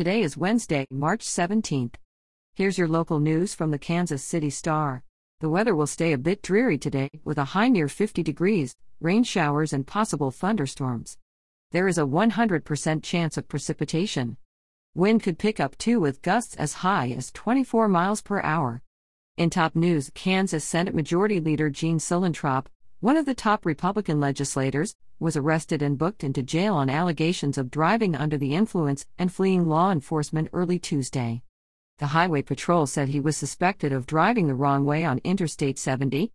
Today is Wednesday, March 17th. Here's your local news from the Kansas City Star. The weather will stay a bit dreary today, with a high near 50 degrees, rain showers, and possible thunderstorms. There is a 100% chance of precipitation. Wind could pick up too, with gusts as high as 24 miles per hour. In top news, Kansas Senate Majority Leader Gene Suellentrop, one of the top Republican legislators, was arrested and booked into jail on allegations of driving under the influence and fleeing law enforcement early Tuesday. The Highway Patrol said he was suspected of driving the wrong way on Interstate 70,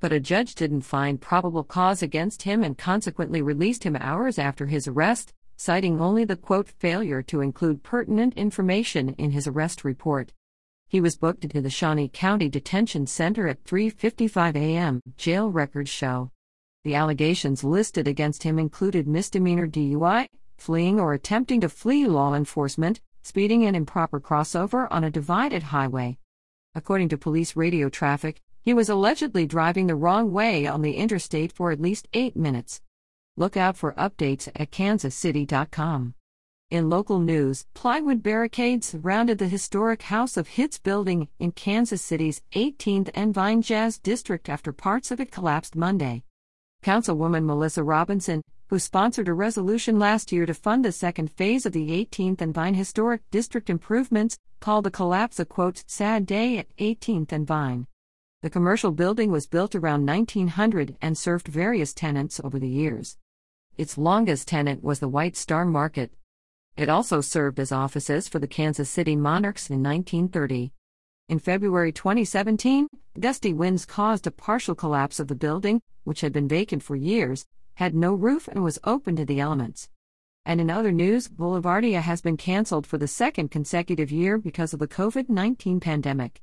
but a judge didn't find probable cause against him and consequently released him hours after his arrest, citing only the quote failure to include pertinent information in his arrest report. He was booked into the Shawnee County Detention Center at 3:55 a.m., jail records show. The allegations listed against him included misdemeanor DUI, fleeing or attempting to flee law enforcement, speeding and improper crossover on a divided highway. According to police radio traffic, he was allegedly driving the wrong way on the interstate for at least 8 minutes. Look out for updates at kansascity.com. In local news, plywood barricades surrounded the historic House of Hits building in Kansas City's 18th and Vine Jazz District after parts of it collapsed Monday. Councilwoman Melissa Robinson, who sponsored a resolution last year to fund the second phase of the 18th and Vine Historic District improvements, called the collapse a quote, sad day at 18th and Vine. The commercial building was built around 1900 and served various tenants over the years. Its longest tenant was the White Star Market, it also served as offices for the Kansas City Monarchs in 1930. In February 2017, gusty winds caused a partial collapse of the building, which had been vacant for years, had no roof, and was open to the elements. And in other news, Boulevardia has been canceled for the second consecutive year because of the COVID 19 pandemic.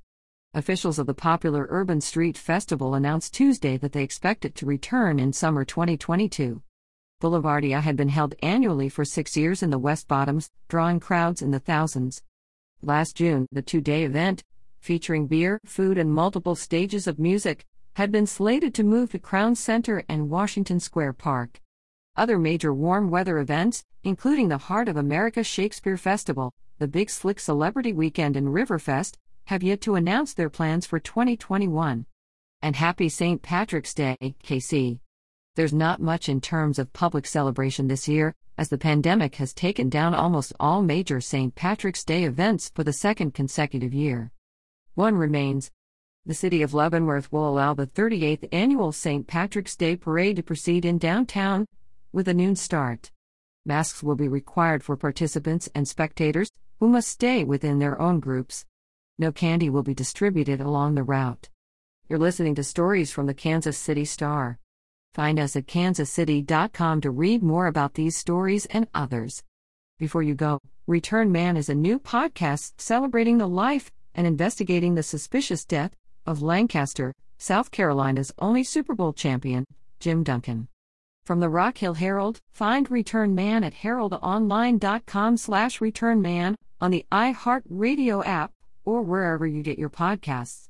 Officials of the popular Urban Street Festival announced Tuesday that they expect it to return in summer 2022. Boulevardia had been held annually for six years in the West Bottoms, drawing crowds in the thousands. Last June, the two day event, featuring beer, food, and multiple stages of music, had been slated to move to Crown Center and Washington Square Park. Other major warm weather events, including the Heart of America Shakespeare Festival, the Big Slick Celebrity Weekend, and Riverfest, have yet to announce their plans for 2021. And Happy St. Patrick's Day, KC there's not much in terms of public celebration this year, as the pandemic has taken down almost all major St. Patrick's Day events for the second consecutive year. One remains. The city of Leavenworth will allow the 38th annual St. Patrick's Day parade to proceed in downtown with a noon start. Masks will be required for participants and spectators, who must stay within their own groups. No candy will be distributed along the route. You're listening to stories from the Kansas City Star. Find us at kansascity.com to read more about these stories and others. Before you go, Return Man is a new podcast celebrating the life and investigating the suspicious death of Lancaster, South Carolina's only Super Bowl champion, Jim Duncan. From the Rock Hill Herald, find Return Man at heraldonline.com slash returnman on the iHeartRadio app or wherever you get your podcasts.